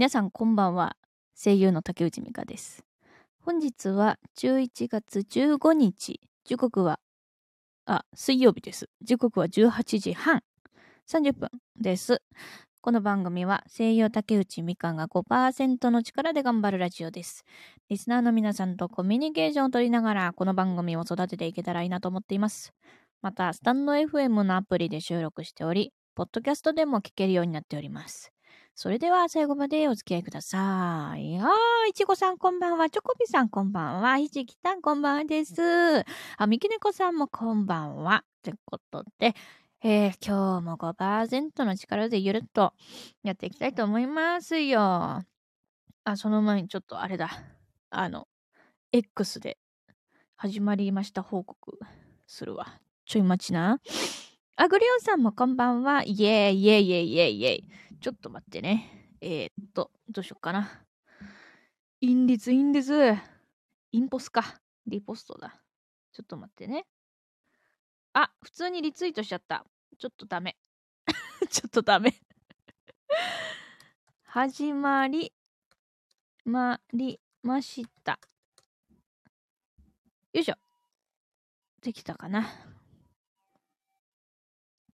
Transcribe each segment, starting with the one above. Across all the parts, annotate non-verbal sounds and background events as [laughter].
皆さんこんばんは。声優の竹内美香です。本日は11月15日。時刻は、あ、水曜日です。時刻は18時半。30分です。この番組は声優竹内美香が5%の力で頑張るラジオです。リスナーの皆さんとコミュニケーションを取りながらこの番組を育てていけたらいいなと思っています。また、スタンド FM のアプリで収録しており、ポッドキャストでも聞けるようになっております。それでは最後までお付き合いください。あー、いちごさんこんばんは。チョコビさんこんばんは。ひじきさんこんばんはです。あ、みきねこさんもこんばんは。ってことで、えー、今日も5%の力でゆるっとやっていきたいと思いますよ。あ、その前にちょっとあれだ。あの、X で始まりました報告するわ。ちょい待ちな。あ、グリオンさんもこんばんは。イエーイイエーイイエーイイエーイイエーイ。ちょっと待ってね。えー、っと、どうしよっかな。インリツ、インリツ。インポスか。リポストだ。ちょっと待ってね。あ、普通にリツイートしちゃった。ちょっとダメ。[laughs] ちょっとダメ。始まりまりました。よいしょ。できたかな。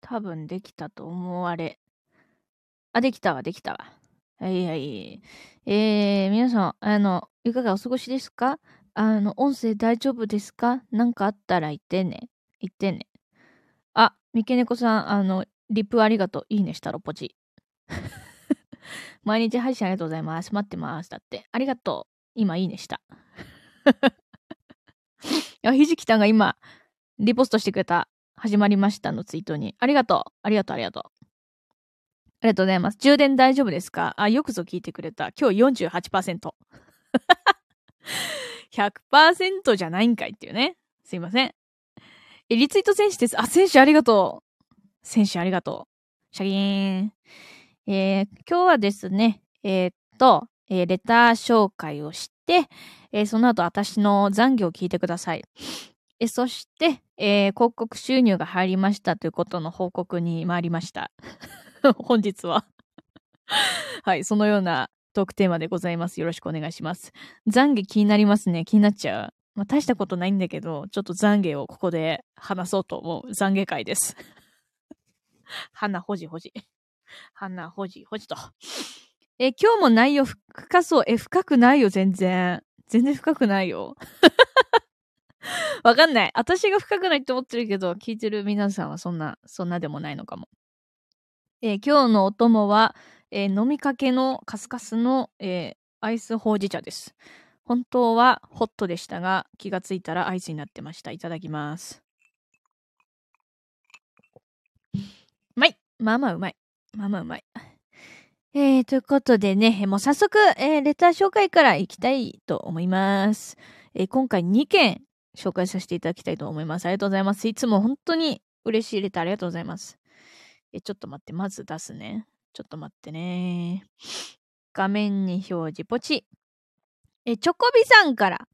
多分できたと思われ。あ、できたわ、できたわ。はいはい。えー、皆さん、あの、いかがお過ごしですか？あの、音声大丈夫ですか？なんかあったら言ってね。言ってね。あ、三毛猫さん、あの、リプありがとう。いいねしたろ、ポチ。[laughs] 毎日配信ありがとうございます。待ってます。だって。ありがとう。今、いいねした。[laughs] あ、ひじきたんが今、リポストしてくれた。始まりましたのツイートに。ありがとう。ありがとう、ありがとう。ありがとうございます。充電大丈夫ですか？あ、よくぞ聞いてくれた。今日48%。[laughs] 100%じゃないんかいっていうね。すいません。え、リツイート選手です。あ、選手ありがとう。選手ありがとう。シャギーン。えー、今日はですね、えー、っと、えーレター紹介をして、えその後私の残業を聞いてください。えそして、え広告収入が入りましたということの報告に参りました。[laughs] 本日は。[laughs] はい、そのようなトークテーマでございます。よろしくお願いします。懺悔気になりますね。気になっちゃう。まあ、大したことないんだけど、ちょっと懺悔をここで話そうと思う懺悔会です。[laughs] 花ほじほじ。花ほじほじと。え、今日も内容深そう。え、深くないよ、全然。全然深くないよ。わかんない。私が深くないって思ってるけど、聞いてる皆さんはそんな、そんなでもないのかも。えー今日のお供は、えー飲みかけのカスカスの、えーアイスほうじ茶です。本当はホットでしたが、気がついたらアイスになってました。いただきます。うまいまあまあうまい。まあまあうまい。えー、ということでね、もう早速、えーレター紹介からいきたいと思います。えー今回2件紹介させていただきたいと思います。ありがとうございます。いつも本当に嬉しいレターありがとうございます。え、ちょっと待って、まず出すね。ちょっと待ってね。画面に表示、ポチ。え、チョコビさんから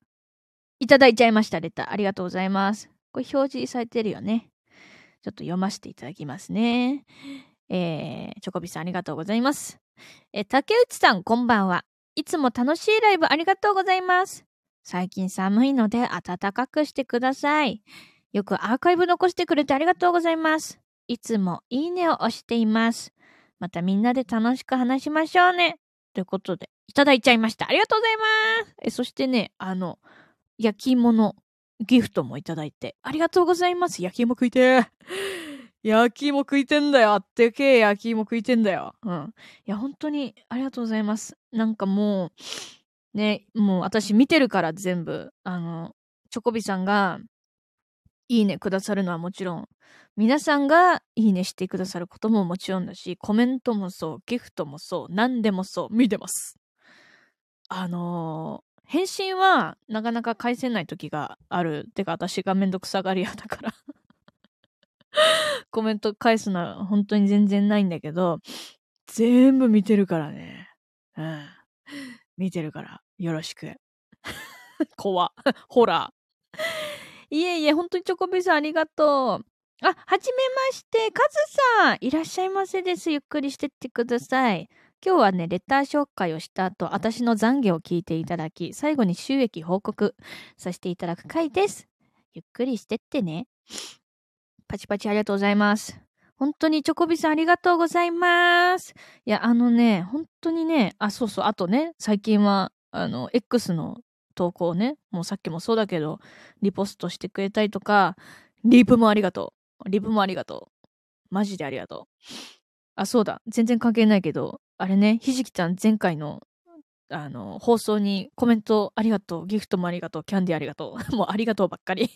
いただいちゃいました、レター。ありがとうございます。これ表示されてるよね。ちょっと読ませていただきますね。えー、チョコビさんありがとうございます。え、竹内さんこんばんは。いつも楽しいライブありがとうございます。最近寒いので暖かくしてください。よくアーカイブ残してくれてありがとうございます。いつもいいねを押しています。またみんなで楽しく話しましょうね。ということで、いただいちゃいました。ありがとうございます。え、そしてね、あの、焼き芋のギフトもいただいて、ありがとうございます。焼き芋食いてー。[laughs] 焼き芋食いてんだよ。あってけえ焼き芋食いてんだよ。うん。いや、本当にありがとうございます。なんかもう、ね、もう私見てるから全部、あの、チョコビさんが、いいねくださるのはもちろん、皆さんがいいねしてくださることももちろんだし、コメントもそう、ギフトもそう、何でもそう、見てます。あのー返信はなかなか返せない時がある。てか私がめんどくさがり屋だから。コメント返すのは本当に全然ないんだけど、全部見てるからね。うん。見てるから、よろしく。怖。ホラー。いえいえ、本当にチョコビさんありがとう。あ、はじめまして、カズさん。いらっしゃいませです。ゆっくりしてってください。今日はね、レター紹介をした後、私の懺悔を聞いていただき、最後に収益報告させていただく回です。ゆっくりしてってね。パチパチありがとうございます。本当にチョコビさんありがとうございます。いや、あのね、本当にね、あ、そうそう、あとね、最近は、あの、X の投稿をね、もうさっきもそうだけど、リポストしてくれたりとか、リプもありがとう。リプもありがとう。マジでありがとう。あ、そうだ。全然関係ないけど、あれね、ひじきちゃん前回の、あの、放送にコメントありがとう、ギフトもありがとう、キャンディーありがとう。[laughs] もうありがとうばっかり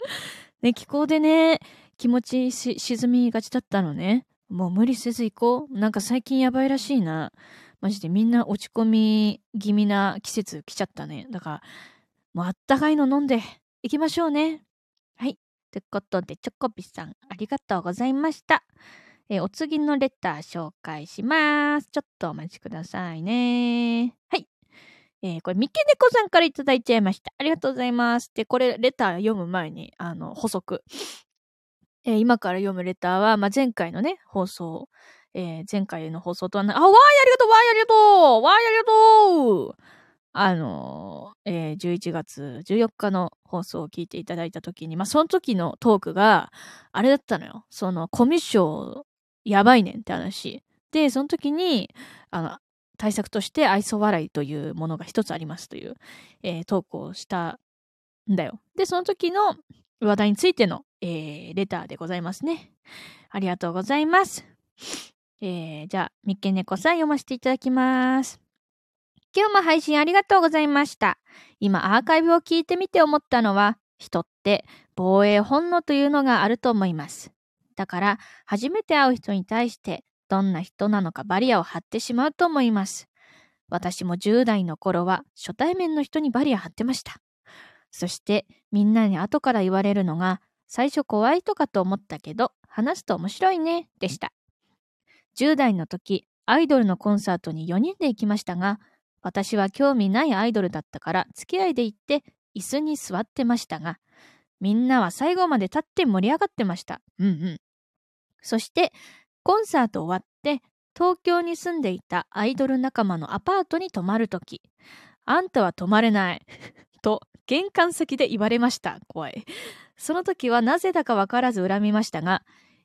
[laughs] ね、気候でね、気持ち沈みがちだったのね。もう無理せず行こう。なんか最近やばいらしいな。マジでみんな落ち込み気味な季節来ちゃったね。だから、もうあったかいの飲んで行きましょうね。はい。ということで、チョコビさん、ありがとうございました。えー、お次のレター紹介します。ちょっとお待ちくださいね。はい。えー、これ、三毛猫さんからいただいちゃいました。ありがとうございます。で、これ、レター読む前に、あの、補足。えー、今から読むレターは、まあ、前回のね、放送、えー、前回の放送とはな、あ、わーい、ありがとうわーい、ありがとうわーい、ありがとうあのー、えー、11月14日の放送を聞いていただいたときに、まあ、その時のトークが、あれだったのよ。その、コミッションやばいねんって話。で、その時に、あの、対策として愛想笑いというものが一つありますという、えー、投稿をしたんだよ。で、その時の話題についての、えー、レターでございますね。ありがとうございます。えー、じゃあ、みっけねこさん読ませていただきます。今日も配信ありがとうございました。今、アーカイブを聞いてみて思ったのは、人って防衛本能というのがあると思います。だから、初めて会う人に対して、どんな人なのかバリアを張ってしまうと思います。私も10代の頃は初対面の人にバリア張ってました。そしてみんなに後から言われるのが最初怖いとかと思ったけど話すと面白いねでした。10代の時アイドルのコンサートに4人で行きましたが私は興味ないアイドルだったから付き合いで行って椅子に座ってましたがみんなは最後まで立って盛り上がってました。うんうん。そして、コンサート終わって、東京に住んでいたアイドル仲間のアパートに泊まるとき、あんたは泊まれない。[laughs] と、玄関先で言われました。怖い。その時はなぜだかわからず恨みましたが、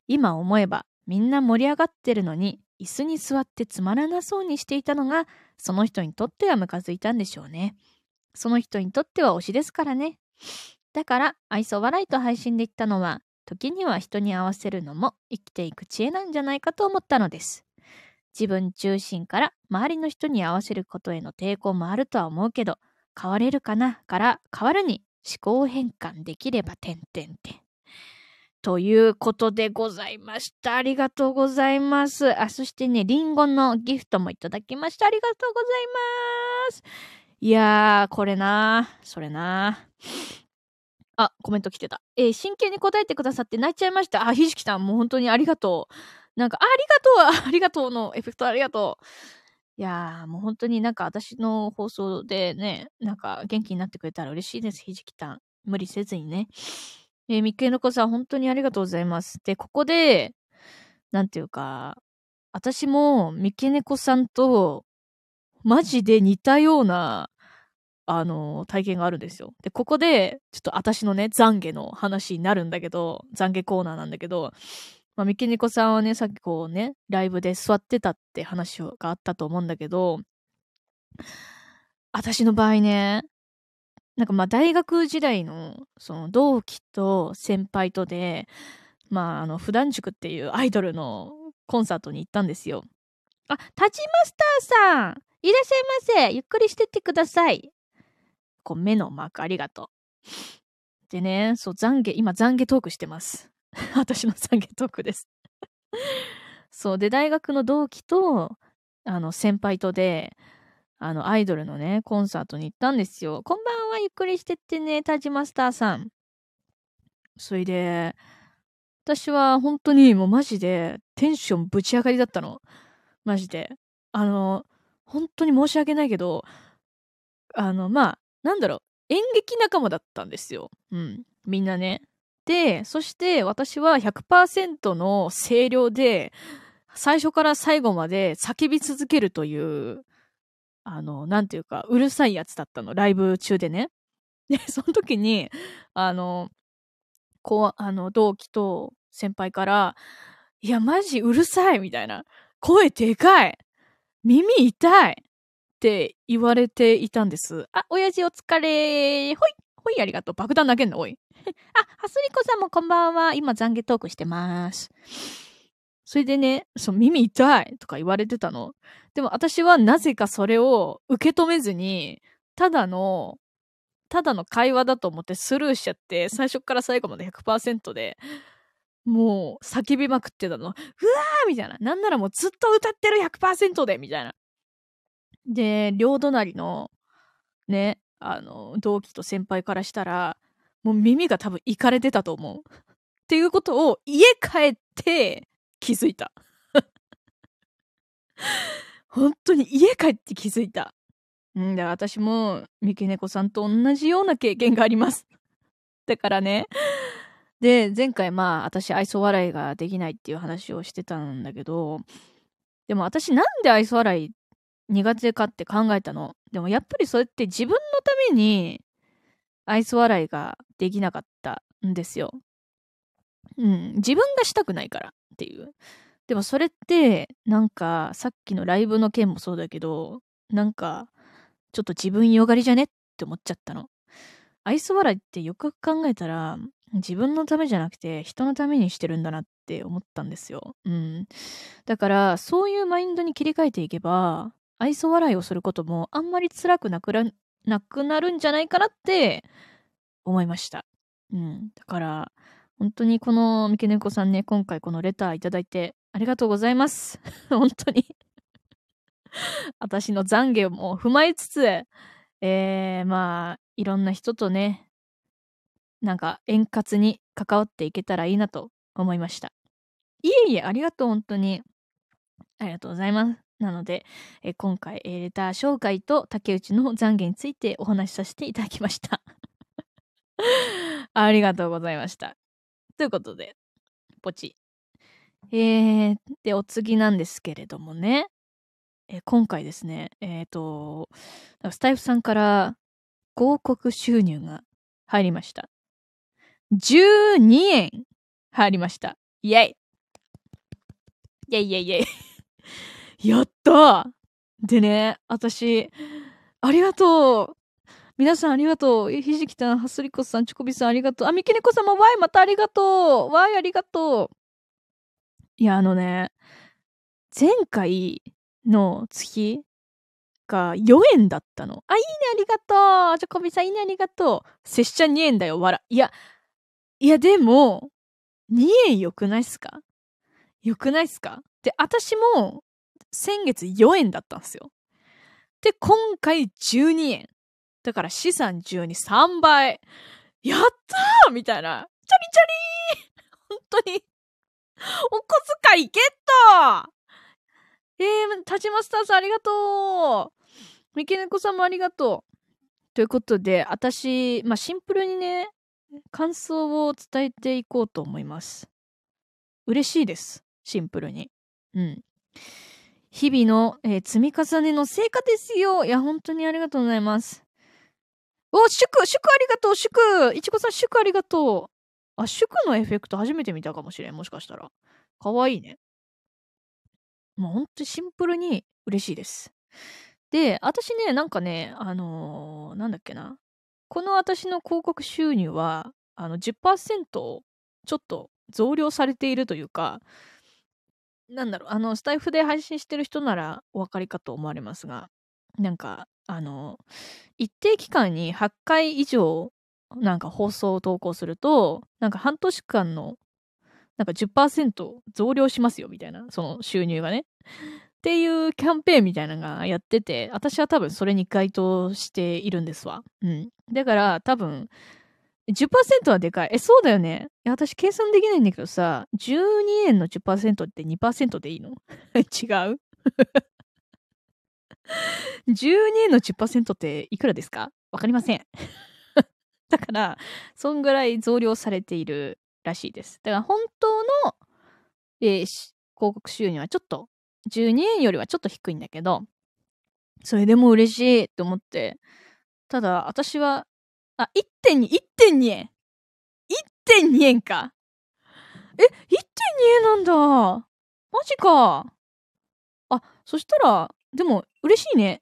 今思えばみんな盛り上がってるのに、椅子に座ってつまらなそうにしていたのが、その人にとってはムカついたんでしょうね。その人にとっては推しですからね。だから、愛想笑いと配信で言ったのは、時には人に合わせるのも生きていく知恵なんじゃないかと思ったのです。自分中心から周りの人に合わせることへの抵抗もあるとは思うけど、変われるかなから変わるに思考変換できれば点々点。ということでございました。ありがとうございます。あ、そしてね、リンゴのギフトもいただきました。ありがとうございます。いやー、これなーそれなーあ、コメント来てた。えー、真剣に答えてくださって泣いちゃいました。あ、ひじきさん、もう本当にありがとう。なんか、ありがとうありがとうのエフェクトありがとう。いやー、もう本当になんか私の放送でね、なんか元気になってくれたら嬉しいです、ひじきたん。無理せずにね。えー、みっけのこさん、本当にありがとうございます。で、ここで、なんていうか、私も三毛猫さんと、マジで似たようなあの、体験があるんですよ。で、ここで、ちょっと私のね、懺悔の話になるんだけど、懺悔コーナーなんだけど、まあ、ミキニコさんはね、さっきこうね、ライブで座ってたって話があったと思うんだけど、私の場合ね、なんかまあ大学時代のその同期と先輩とで、まああの普段塾っていうアイドルのコンサートに行ったんですよ。あ、タチマスターさんいらっしゃいませゆっくりしてってください。こう目のマークありがとう。でね、そう、懺悔、今懺悔トークしてます。[laughs] 私の懺悔トークですそう、で、大学の同期と、あの、先輩とで、あの、アイドルのね、コンサートに行ったんですよ。こんばんは、ゆっくりしてってね、タジマスターさん。それで、私は本当にもうマジでテンションぶち上がりだったの。マジで。あの、本当に申し訳ないけど、あの、まあ、なんだろう、演劇仲間だったんですよ。うん。みんなね。で、そして私は100%の声量で、最初から最後まで叫び続けるという、あの、なんていうか、うるさいやつだったの、ライブ中でね。で、その時に、あの、こう、あの、同期と先輩から、いや、マジうるさいみたいな。声でかい耳痛いって言われていたんです。あ、親父お疲れほいほいありがとう。爆弾投げんのおい。[laughs] あ、はすりこさんもこんばんは。今、懺悔トークしてます。それでね、そう、耳痛いとか言われてたの。でも私はなぜかそれを受け止めずに、ただの、ただの会話だと思ってスルーしちゃって、最初から最後まで100%で、もう叫びまくってたの。うわーみたいな。なんならもうずっと歌ってる100%でみたいな。で、両隣の、ね、あの、同期と先輩からしたら、もう耳が多分いかれてたと思う。っていうことを家帰って気づいた。[laughs] 本当に家帰って気づいた。んだ、私も三毛猫さんと同じような経験があります。[laughs] だからね、で、前回まあ、私愛想笑いができないっていう話をしてたんだけど、でも私なんで愛想笑い苦手かって考えたの？でもやっぱりそれって自分のために愛想笑いができなかったんですよ。うん、自分がしたくないからっていう。でもそれって、なんかさっきのライブの件もそうだけど、なんかちょっと自分よがりじゃねって思っちゃったの。愛想笑いってよく考えたら、自分のためじゃなくて人のためにしてるんだなって思ったんですよ。うん。だから、そういうマインドに切り替えていけば、愛想笑いをすることもあんまり辛くなくなくなるんじゃないかなって思いました。うん。だから、本当にこの三毛猫さんね、今回このレターいただいてありがとうございます。[laughs] 本当に私の懺悔も踏まえつつ、えー、まあ、いろんな人とね、なんか円滑に関わっていけたらいいなと思いました。いえいえ、ありがとう、本当に。ありがとうございます。なので、え今回、えレター紹介と竹内の懺悔についてお話しさせていただきました。[laughs] ありがとうございました。ということで、ポチ。えー、で、お次なんですけれどもね、え今回ですね、えっ、ー、と、スタイフさんから広告収入が入りました。12円入りました。イェイイェイイェイイェイやったでね、私、ありがとう皆さんありがとう。ひじきたん、はすりこさん、チョコビさんありがとう。あ、みきねこ様、わい、またありがとう。わい、ありがとう。いや、あのね、前回の月が4円だったの。あ、いいね、ありがとう。チョコビさん、いいね、ありがとう。拙者2円だよ、わら。いや、いや、でも、2円良くないっすか？良くないっすか？で、私も先月4円だったんですよ。で、今回12円。だから資産12、3倍。やったーみたいな。チャリチャリー本当に。お小遣いゲットえー、タジマスターさんありがとう三毛猫さんもありがとうということで、私、まあ、シンプルにね、感想を伝えていこうと思います。嬉しいです。シンプルに。うん。日々の、えー、積み重ねの成果ですよ。いや、本当にありがとうございます。お、祝祝ありがとう祝いちごさん祝ありがとうあ、祝のエフェクト初めて見たかもしれん。もしかしたら。かわいいね。もうほんとシンプルに嬉しいです。で、私ね、なんかね、あのー、なんだっけな。この私の広告収入は、あの10%ちょっと増量されているというか、なんだろう、あの、スタイフで配信してる人ならお分かりかと思われますが、なんか、あの、一定期間に8回以上、なんか放送を投稿すると、なんか半年間の、なんか10%増量しますよ、みたいな、その収入がね。っていうキャンペーンみたいなのがやってて、私は多分それに該当しているんですわ。うん。だから多分、10%はでかい。え、そうだよね。いや、私計算できないんだけどさ、12円の10%って2%でいいの？[laughs] 違う？[laughs] 12円の10%っていくらですか？わかりません。[laughs] だから、そんぐらい増量されているらしいです。だから本当の、えー、広告収入はちょっと、12円よりはちょっと低いんだけど、それでも嬉しいって思って、ただ、私は、あ、1.2、1.2円 !1.2 円か。え、1.2円なんだ。マジか。あ、そしたら、でも、嬉しいね。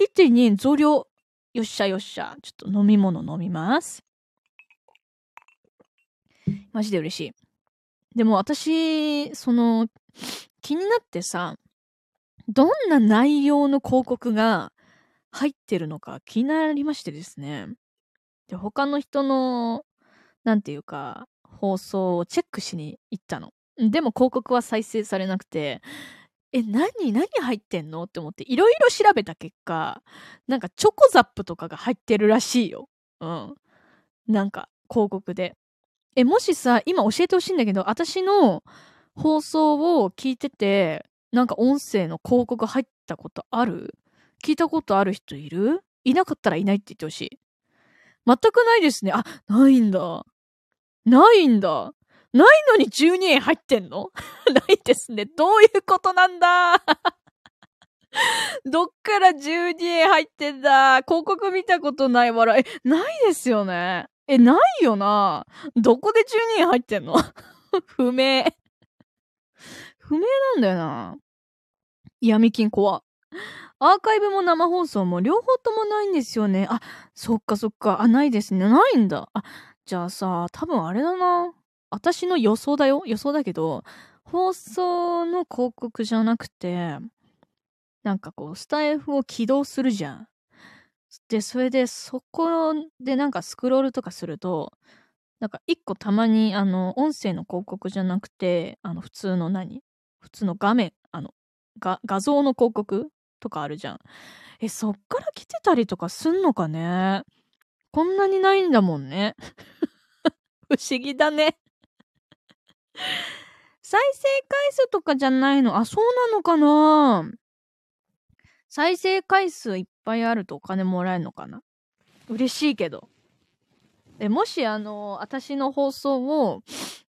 1.2円増量。よっしゃよっしゃ。ちょっと飲み物飲みます。マジで嬉しい。でも私、その、気になってさ、どんな内容の広告が入ってるのか気になりましてですね。で、他の人の、なんていうか、放送をチェックしに行ったの。でも広告は再生されなくて、え、何何入ってんの？って思っていろいろ調べた結果、なんかチョコザップとかが入ってるらしいよ。うん。なんか広告で。え、もしさ、今教えてほしいんだけど、私の放送を聞いてて、なんか音声の広告入ったことある？聞いたことある人いる？いなかったらいないって言ってほしい。全くないですね。あ、ないんだ。ないんだ。ないのに12円入ってんの？[laughs] ないですね。どういうことなんだ？[laughs] どっから12円入ってんだ？広告見たことないわら。え、ないですよね。え、ないよな。どこで12円入ってんの？[laughs] 不明。不明なんだよな。闇金怖。アーカイブも生放送も両方ともないんですよね。あ、そっかそっか。あ、ないですね。ないんだ。あ、じゃあさ、多分あれだな。私の予想だよ。予想だけど、放送の広告じゃなくて、なんかこう、スタイフを起動するじゃん。で、それで、そこでなんかスクロールとかすると、なんか一個たまに、あの、音声の広告じゃなくて、あの、普通の何？普通の画面、あの、が、画像の広告とかあるじゃん。え、そっから来てたりとかすんのかね？こんなにないんだもんね。[laughs] 不思議だね [laughs] 再生回数とかじゃないの？あ、そうなのかな？再生回数いっぱいあるとお金もらえるのかな？嬉しいけど。え、もしあの、私の放送を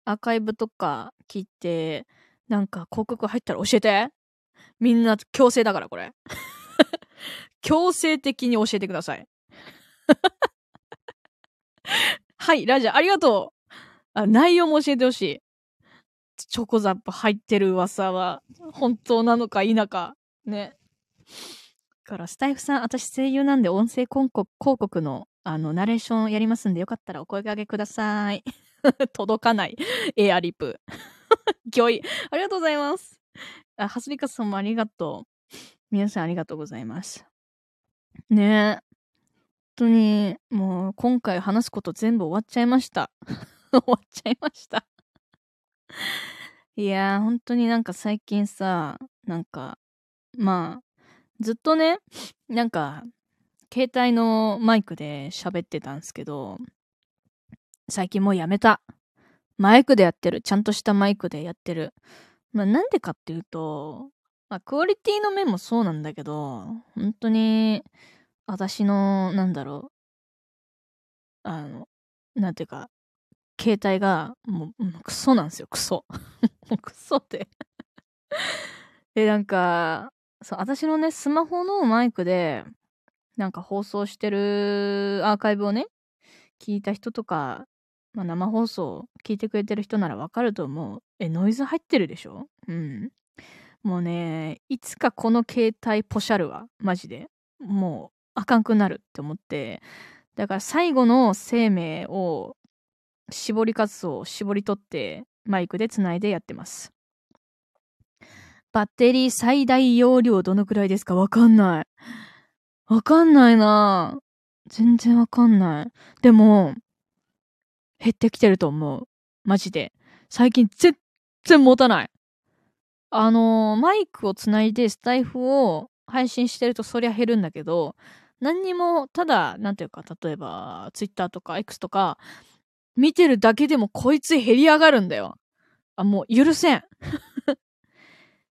アーカイブとか聞いて、なんか広告入ったら教えて？みんな強制だから、これ。[laughs] 強制的に教えてください。[laughs] はい、ラジャーありがとう。あ、内容も教えてほしい。チョコザップ入ってる噂は本当なのか否か。ね。から、スタイフさん、私声優なんで音声広告のあの、ナレーションやりますんで、よかったらお声掛けください。[laughs] 届かない。エアリプ。[laughs] ギョイ。ありがとうございます。あ、はすりかさんもありがとう。皆さんありがとうございます。ね。本当に、もう、今回話すこと全部終わっちゃいました。[laughs] 終わっちゃいました。いやー、本当になんか最近さ、なんか、まあ、ずっとね、なんか、携帯のマイクで喋ってたんですけど、最近もうやめた。マイクでやってる。ちゃんとしたマイクでやってる。まあなんでかっていうと、まあクオリティの面もそうなんだけど、本当に、私の、なんだろう、あの、なんていうか、携帯が、もう、クソなんですよ、クソ。[laughs] もうクソってで、なんか、そう、私のね、スマホのマイクで、なんか放送してるアーカイブをね、聞いた人とか、まあ、生放送聞いてくれてる人ならわかると思う。え、ノイズ入ってるでしょ？うん。もうね、いつかこの携帯ポシャルは、マジで。もう、あかんくなるって思って、だから最後の生命を絞りかすを絞り取ってマイクでつないでやってます。バッテリー最大容量どのくらいですか？わかんない。わかんないな全然わかんない。でも、減ってきてると思う。マジで。最近全然持たない。あの、マイクをつないでスタイフを配信してるとそりゃ減るんだけど、何にも、ただ、なんていうか、例えば、ツイッターとか X とか、見てるだけでもこいつ減り上がるんだよ。あ、もう許せん。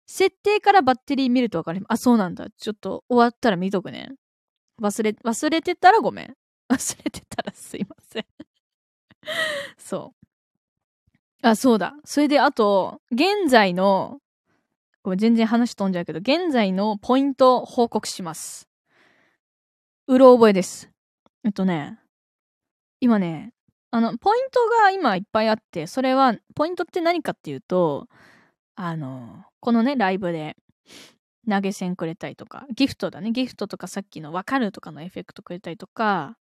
設定からバッテリー見るとわかります。あ、そうなんだ。ちょっと終わったら見とくね。忘れ、忘れてたらごめん。[laughs] 忘れてたらすいませんそう。あ、そうだ。それで、あと、現在の、これ全然話飛んじゃうけど、現在のポイント報告します。うろ覚えです。えっとね、今ね、あの、ポイントが今いっぱいあって、それは、ポイントって何かっていうと、あの、このね、ライブで投げ銭くれたりとか、ギフトだね、ギフトとかさっきのわかるとかのエフェクトくれたりとか、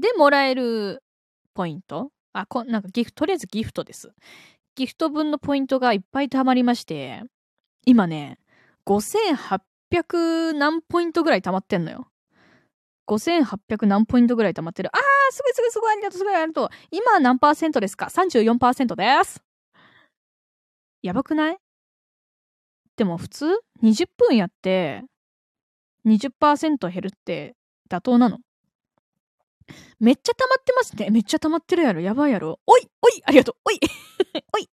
でもらえるポイントあ、こなんかギフト、とりあえずギフトです。ギフト分のポイントがいっぱい貯まりまして、今ね、5800何ポイントぐらい貯まってんのよ。5800何ポイントぐらい貯まってる。あー、すごいすごいすごいありがとう、すごいありがとう。今何パーセントですか ?34% です。やばくない？でも普通 ?20 分やって20%減るって妥当なの？めっちゃ溜まってますね。めっちゃ溜まってるやろ。やばいやろ。おいおいありがとうおい [laughs] おい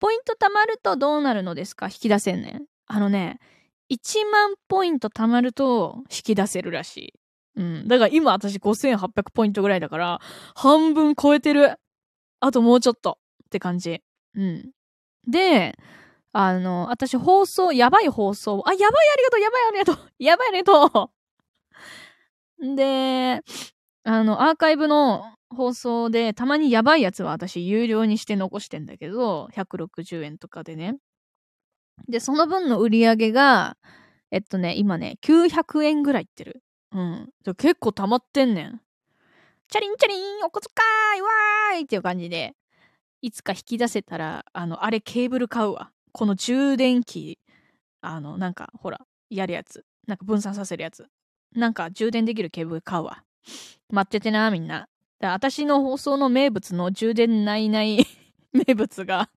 ポイント貯まるとどうなるのですか？引き出せんねん。あのね、1万ポイント貯まると引き出せるらしい。うん。だから今私5800ポイントぐらいだから、半分超えてる。あともうちょっとって感じ。うん。で、あの、私放送、やばい放送、あ、やばいありがとう、やばいありがとう、[laughs] やばいありがとう。で、あの、アーカイブの放送で、たまにやばいやつは私有料にして残してんだけど、160円とかでね。で、その分の売り上げが、えっとね、今ね、900円ぐらいいってる。うん。結構溜まってんねん。チャリンチャリンお小遣いわーいっていう感じで、いつか引き出せたら、あの、あれケーブル買うわ。この充電器、あの、なんか、ほら、やるやつ。なんか分散させるやつ。なんか充電できるケーブル買うわ。待っててな、みんな。だ私の放送の名物の充電ないない [laughs] 名物が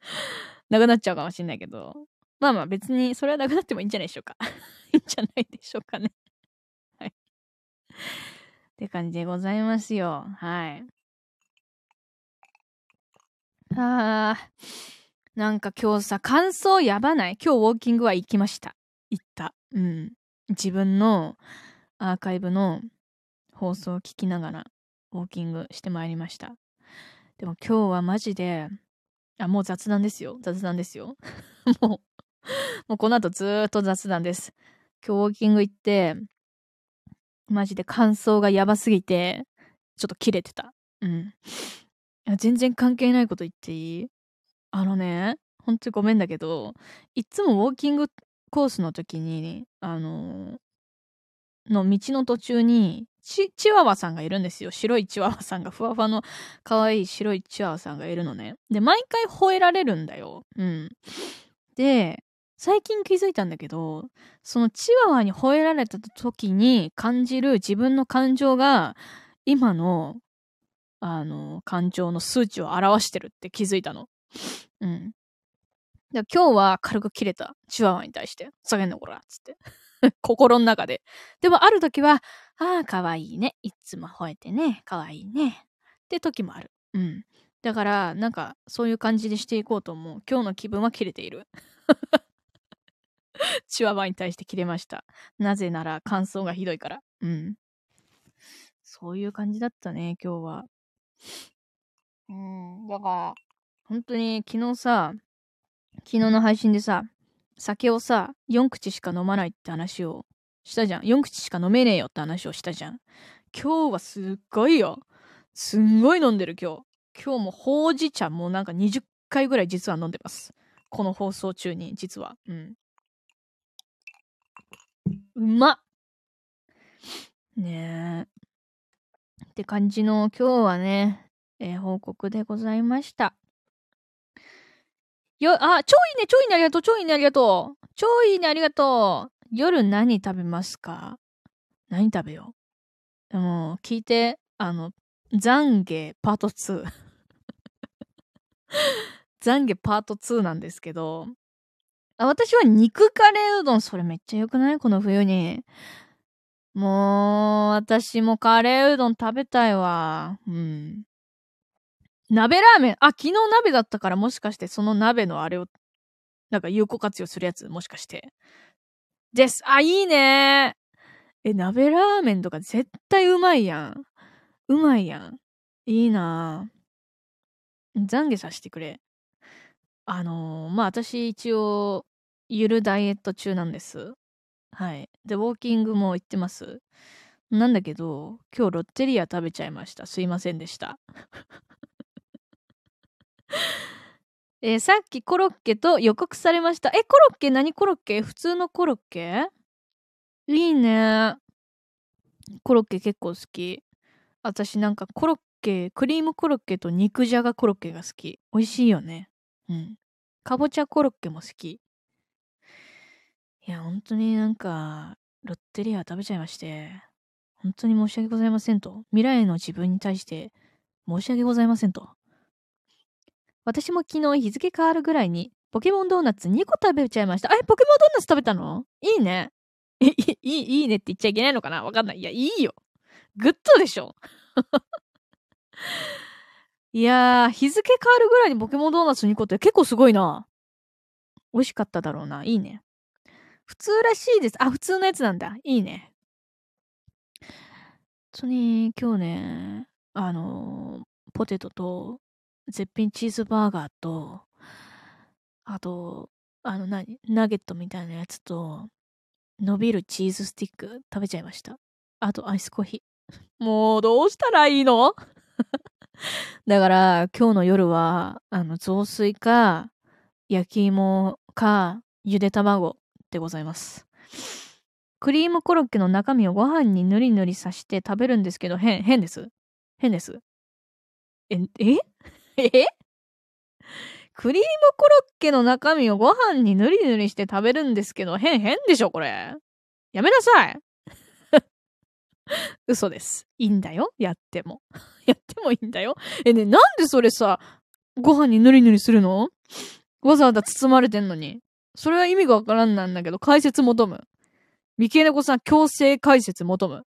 [laughs] なくなっちゃうかもしんないけど、まあまあ別にそれはなくなってもいいんじゃないでしょうか。[laughs] いいんじゃないでしょうかね。って感じでございますよ。はい。ああ、なんか今日さ、感想やばない？今日ウォーキングは行きました。行った。うん。自分のアーカイブの放送を聞きながらウォーキングしてまいりました。でも今日はマジで、あ、もう雑談ですよ。雑談ですよ。[laughs] もう、もうこの後ずーっと雑談です。今日ウォーキング行って、マジで感想がやばすぎて、ちょっと切れてた。うん。全然関係ないこと言っていい？あのね、ほんとごめんだけど、いつもウォーキングコースの時に、あのの道の途中にチ、チワワさんがいるんですよ。白いチワワさんが、ふわふわの可愛い白いチワワさんがいるのね。で、毎回吠えられるんだよ。うん。で、最近気づいたんだけど、そのチワワに吠えられた時に感じる自分の感情が、今の、あの、感情の数値を表してるって気づいたの。うん。で今日は軽く切れた。チワワに対して。下げんのこら、っつって。[laughs] 心の中で。でもある時は、ああ、かわいいね。いつも吠えてね。かわいいね。って時もある。うん。だから、なんか、そういう感じでしていこうと思う。今日の気分は切れている。[laughs] チワワに対して切れました。なぜなら、感想がひどいから。うん。そういう感じだったね、今日は。うん。だから、本当に昨日さ、昨日の配信でさ、酒をさ、4口しか飲まないって話をしたじゃん。4口しか飲めねえよって話をしたじゃん。今日はすっごいよ。すんごい飲んでる今日。今日もほうじ茶もなんか20回ぐらい実は飲んでます。この放送中に、実は。うん。うまっねえ。って感じの今日はね、えー、報告でございました。よ、あ、超いいね、超いいね、ありがとう、超いいね、ありがとう。超いいね、ありがとう。夜何食べますか？何食べよう？でも、聞いて、あの、懺悔パート2。[laughs] 懺悔パート2なんですけど、あ私は肉カレーうどん、それめっちゃ良くない？この冬に。もう、私もカレーうどん食べたいわ。うん。鍋ラーメン。あ、昨日鍋だったからもしかしてその鍋のあれを、なんか有効活用するやつもしかして。です。あ、いいねえ、鍋ラーメンとか絶対うまいやん。うまいやん。いいなぁ。懺悔させてくれ。あのー、まあ、私一応、ゆるダイエット中なんです。はい。で、ウォーキングも行ってます。なんだけど、今日ロッテリア食べちゃいました。すいませんでした。[laughs] えー、さっきコロッケと予告されました。え、コロッケ？何コロッケ？普通のコロッケ？いいね。コロッケ結構好き。私なんかコロッケ、クリームコロッケと肉じゃがコロッケが好き。美味しいよね。うん。かぼちゃコロッケも好き。いや、本当になんか、ロッテリア食べちゃいまして、本当に申し訳ございませんと。未来の自分に対して申し訳ございませんと。私も昨日日付変わるぐらいにポケモンドーナツ2個食べちゃいました。え、ポケモンドーナツ食べたの？いいね。いい、いいねって言っちゃいけないのかな？わかんない。いや、いいよ。グッドでしょ。いやー、日付変わるぐらいにポケモンドーナツ2個って結構すごいな。美味しかっただろうな。いいね。普通らしいです。あ、普通のやつなんだ。いいね。本当に、今日ね、あのー、ポテトと、絶品チーズバーガーと、あと、あの何、ナゲットみたいなやつと、伸びるチーズスティック食べちゃいました。あとアイスコーヒー。もうどうしたらいいの？[laughs] だから今日の夜は、あの、雑炊か、焼き芋か、ゆで卵でございます。クリームコロッケの中身をご飯にぬりぬりさして食べるんですけど、変、変です？変です？え、え？[laughs] え？クリームコロッケの中身をご飯にぬりぬりして食べるんですけど、変、変でしょ、これ。やめなさい。[laughs] 嘘です。いいんだよ。やっても。[laughs] やってもいいんだよ。え、ね、なんでそれさ、ご飯にぬりぬりするの？わざわざ包まれてんのに。それは意味がわからんなんだけど、解説求む。三毛猫さん、強制解説求む。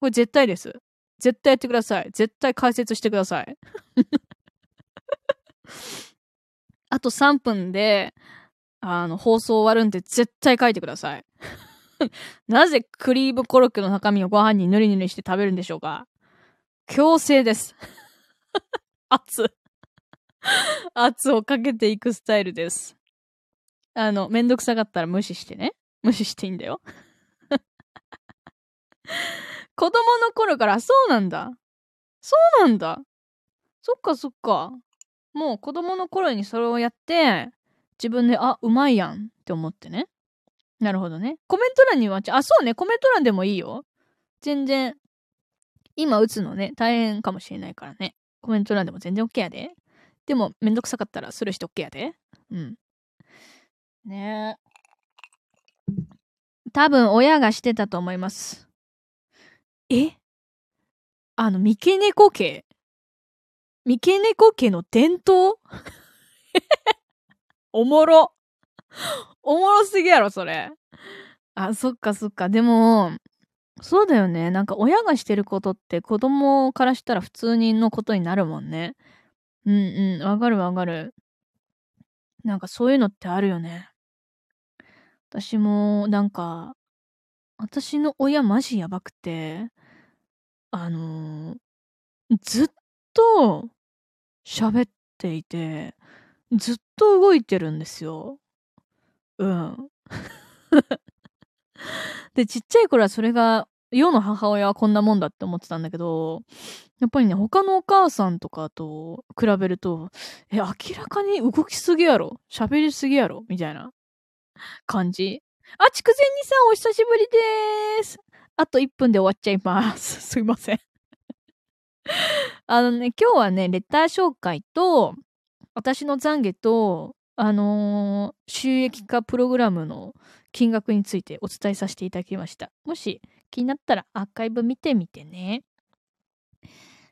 これ絶対です。絶対やってください。絶対解説してください。[laughs] あと3分で、あの、放送終わるんで絶対書いてください。[laughs] なぜクリームコロッケの中身をご飯にぬりぬりして食べるんでしょうか？強制です。[laughs] 圧。[laughs] 圧をかけていくスタイルです。あの、めんどくさかったら無視してね。無視していいんだよ。子供の頃からそうなんだ。そうなんだ。そっかそっか。もう子供の頃にそれをやって、自分で、あ、うまいやんって思ってね。なるほどね。コメント欄には、あ、そうね、コメント欄でもいいよ。全然、今打つのね、大変かもしれないからね。コメント欄でも全然 OK やで。でも、めんどくさかったらする人 OK やで。うん。ねえ。多分、親がしてたと思います。え？あの、三毛猫系？三毛猫家の伝統？[laughs] おもろ。[laughs] おもろすぎやろ、それ。あ、そっかそっか。でも、そうだよね。なんか親がしてることって子供からしたら普通にのことになるもんね。うんうん。わかるわかる。なんかそういうのってあるよね。私も、なんか、私の親マジやばくて、あのー、ずっと喋っていて、ずっと動いてるんですよ。うん。[laughs] で、ちっちゃい頃はそれが、世の母親はこんなもんだって思ってたんだけど、やっぱりね、他のお母さんとかと比べると、え、明らかに動きすぎやろ？喋りすぎやろ？みたいな感じ。あ、筑前煮さんお久しぶりです。あと1分で終わっちゃいます。[laughs] すいません。[laughs] あのね、今日はね、レター紹介と、私の懺悔と、あのー、収益化プログラムの金額についてお伝えさせていただきました。もし気になったらアーカイブ見てみてね。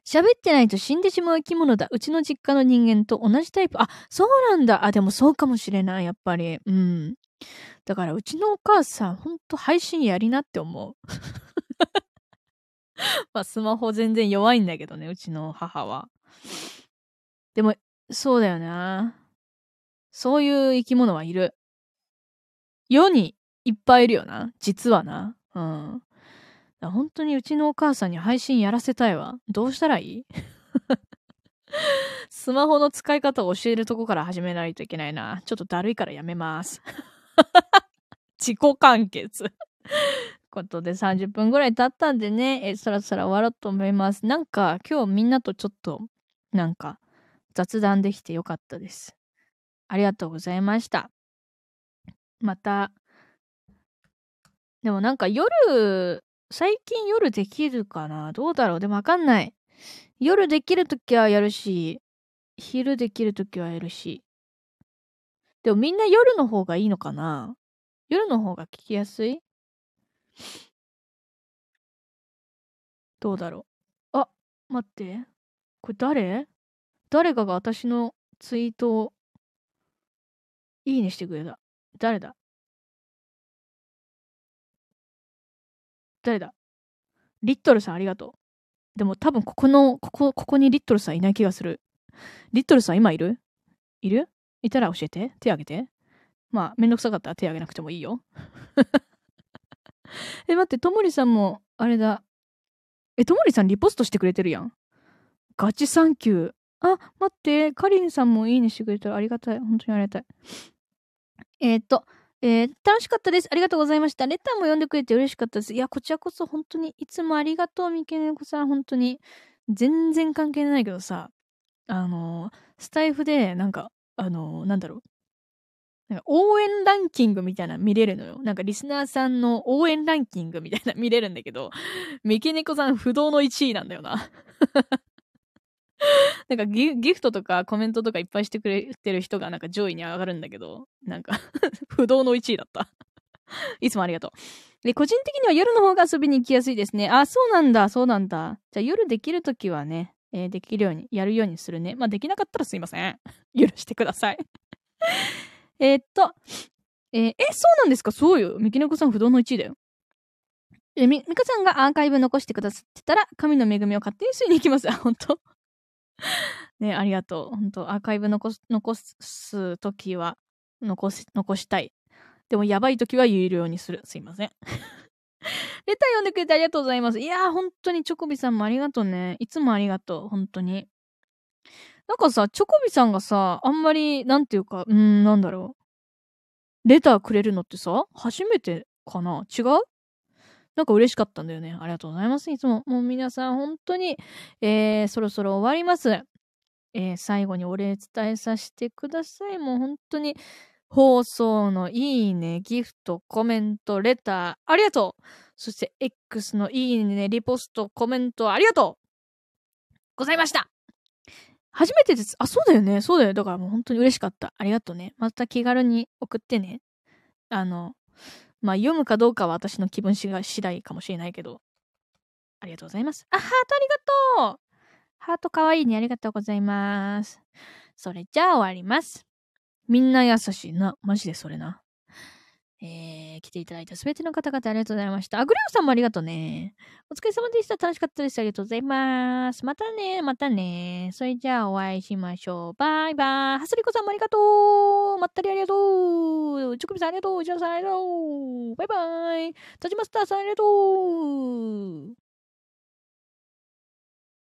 喋ってないと死んでしまう生き物だ。うちの実家の人間と同じタイプ。あ、そうなんだ。あ、でもそうかもしれない、やっぱり。うん。だからうちのお母さん、ほんと配信やりなって思う。[laughs] まあ、スマホ全然弱いんだけどね、うちの母は。でも、そうだよな。そういう生き物はいる。世にいっぱいいるよな。実はな。うん。本当にうちのお母さんに配信やらせたいわ。どうしたらいい？[laughs] スマホの使い方を教えるとこから始めないといけないな。ちょっとだるいからやめます。[laughs] 自己完結ことで30分ぐらい経ったんでね、え、そろそろ終わろうと思います。なんか今日みんなとちょっと、なんか雑談できてよかったです。ありがとうございました。また、でもなんか夜、最近夜できるかな？どうだろう？でもわかんない。夜できるときはやるし、昼できるときはやるし。でもみんな夜の方がいいのかな？夜の方が聞きやすい？どうだろう？あ、待って。これ誰？誰かが私のツイートをいいねしてくれた。誰だ？誰だ？リットルさんありがとう。でも多分ここの、ここ、ここにリットルさんいない気がする。リットルさん今いる？いる？いたら教えて。手挙げて。まあ、めんどくさかったら手挙げなくてもいいよ。[laughs] え、待って、ともりさんも、あれだ。え、ともりさんリポストしてくれてるやん。ガチサンキュー。あ、待って、かりんさんもいいねしてくれたらありがたい。本当にありがたい。えー、っと、えー、楽しかったです。ありがとうございました。レターも読んでくれて嬉しかったです。いや、こちらこそ本当にいつもありがとう、みけねこさん。本当に。全然関係ないけどさ、あのー、スタイフで、なんか、あのー、なんだろう。なんか応援ランキングみたいな見れるのよ。なんかリスナーさんの応援ランキングみたいな見れるんだけど、三毛猫さん不動の1位なんだよな。[laughs] なんかギフトとかコメントとかいっぱいしてくれてる人がなんか上位に上がるんだけど、なんか [laughs] 不動の1位だった [laughs] いつもありがとう。で、個人的には夜の方が遊びに行きやすいですね。あ、そうなんだ、そうなんだ。じゃあ夜できるときはね、えー、できるように、やるようにするね。まあ、できなかったらすいません。許してくださいえっと、えー、え、そうなんですか？そうよ。ミキネコさん不動の1位だよ。え、み、ミカさんがアーカイブ残してくださってたら、神の恵みを勝手に吸いに行きます。あ、本当？ね、ありがとう。本当アーカイブ残す、残すときは、残し、残したい。でも、やばいときは有料にする。すいません。[laughs] レター読んでくれてありがとうございます。いやー、本当にチョコビさんもありがとうね。いつもありがとう。本当に。なんかさ、チョコビさんがさ、あんまり、なんていうか、うーん、なんだろう。レターくれるのってさ、初めてかな？違う？なんか嬉しかったんだよね。ありがとうございます。いつも。もう皆さん本当に、えー、そろそろ終わります。えー、最後にお礼伝えさせてください。もう本当に、放送のいいね、ギフト、コメント、レター、ありがとうそして X のいいね、リポスト、コメント、ありがとうございました初めてです。あ、そうだよね。そうだよ。だからもう本当に嬉しかった。ありがとうね。また気軽に送ってね。あの、まあ、読むかどうかは私の気分次第かもしれないけど。ありがとうございます。あ、ハートありがとうハートかわいいね。ありがとうございます。それじゃあ終わります。みんな優しいな。マジでそれな。えー、来ていただいたすべての方々ありがとうございました。あ、グレオさんもありがとうね。お疲れ様でした。楽しかったです。ありがとうございます。またね、またね。それじゃあお会いしましょう。バイバイ。はすりこさんもありがとう。まったりありがとう。チョコミさんありがとう。ジャンさんありがとう。バイバイ。タジマスターさんありがとう。